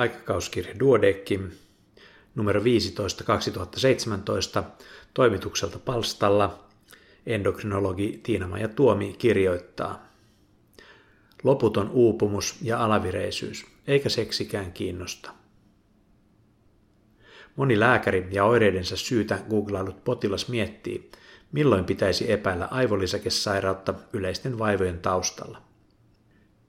aikakauskirja Duodeckim, numero 15 2017, toimitukselta Palstalla, endokrinologi Tiina-Maja Tuomi kirjoittaa. Loputon uupumus ja alavireisyys, eikä seksikään kiinnosta. Moni lääkäri ja oireidensa syytä googlailut potilas miettii, milloin pitäisi epäillä aivolisäkesairautta yleisten vaivojen taustalla.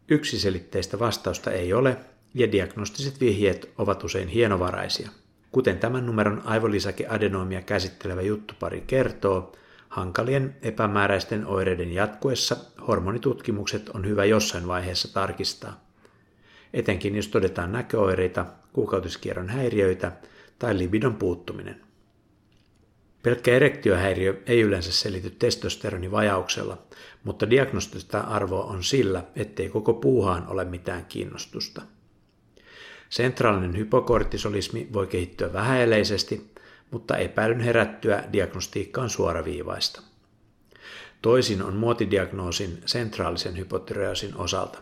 Yksiselitteistä vastausta ei ole, ja diagnostiset vihjeet ovat usein hienovaraisia. Kuten tämän numeron aivolisäkeadenoomia käsittelevä juttupari kertoo, hankalien epämääräisten oireiden jatkuessa hormonitutkimukset on hyvä jossain vaiheessa tarkistaa. Etenkin jos todetaan näköoireita, kuukautiskierron häiriöitä tai libidon puuttuminen. Pelkkä erektiohäiriö ei yleensä selity testosteronivajauksella, mutta diagnostista arvoa on sillä, ettei koko puuhaan ole mitään kiinnostusta. Sentraalinen hypokortisolismi voi kehittyä vähäeleisesti, mutta epäilyn herättyä diagnostiikka on suoraviivaista. Toisin on muotidiagnoosin sentraalisen hypotyreosin osalta.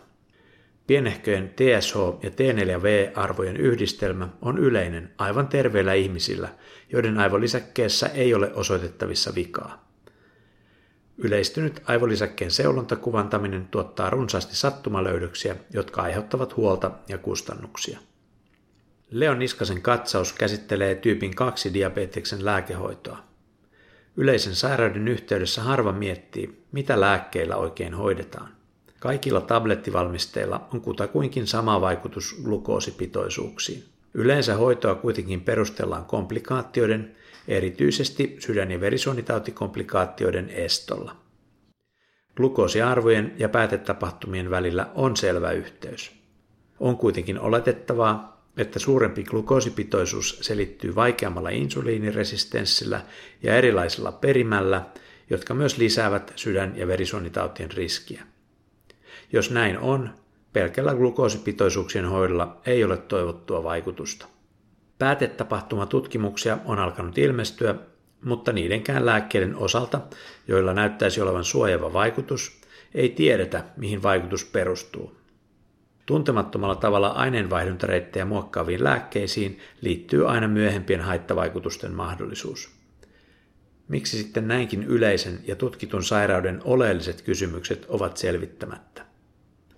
Pienehköjen TSH- ja T4V-arvojen yhdistelmä on yleinen aivan terveillä ihmisillä, joiden aivolisäkkeessä ei ole osoitettavissa vikaa. Yleistynyt aivolisäkkeen seulontakuvantaminen tuottaa runsaasti sattumalöydöksiä, jotka aiheuttavat huolta ja kustannuksia. Leon Niskasen katsaus käsittelee tyypin 2 diabeteksen lääkehoitoa. Yleisen sairauden yhteydessä harva miettii, mitä lääkkeillä oikein hoidetaan. Kaikilla tablettivalmisteilla on kutakuinkin sama vaikutus glukoosipitoisuuksiin. Yleensä hoitoa kuitenkin perustellaan komplikaatioiden, erityisesti sydän- ja verisuonitautikomplikaatioiden estolla. Glukoosiarvojen ja päätetapahtumien välillä on selvä yhteys. On kuitenkin oletettavaa, että suurempi glukoosipitoisuus selittyy vaikeammalla insuliiniresistenssillä ja erilaisilla perimällä, jotka myös lisäävät sydän- ja verisuonitautien riskiä. Jos näin on, pelkällä glukoosipitoisuuksien hoidolla ei ole toivottua vaikutusta. Päätetapahtumatutkimuksia on alkanut ilmestyä, mutta niidenkään lääkkeiden osalta, joilla näyttäisi olevan suojava vaikutus, ei tiedetä, mihin vaikutus perustuu. Tuntemattomalla tavalla aineenvaihduntareittejä muokkaaviin lääkkeisiin liittyy aina myöhempien haittavaikutusten mahdollisuus. Miksi sitten näinkin yleisen ja tutkitun sairauden oleelliset kysymykset ovat selvittämättä?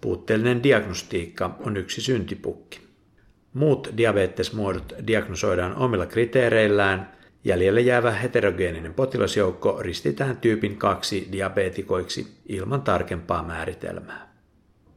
Puutteellinen diagnostiikka on yksi syntipukki. Muut diabetesmuodot diagnosoidaan omilla kriteereillään, jäljelle jäävä heterogeeninen potilasjoukko ristitään tyypin 2 diabetikoiksi ilman tarkempaa määritelmää.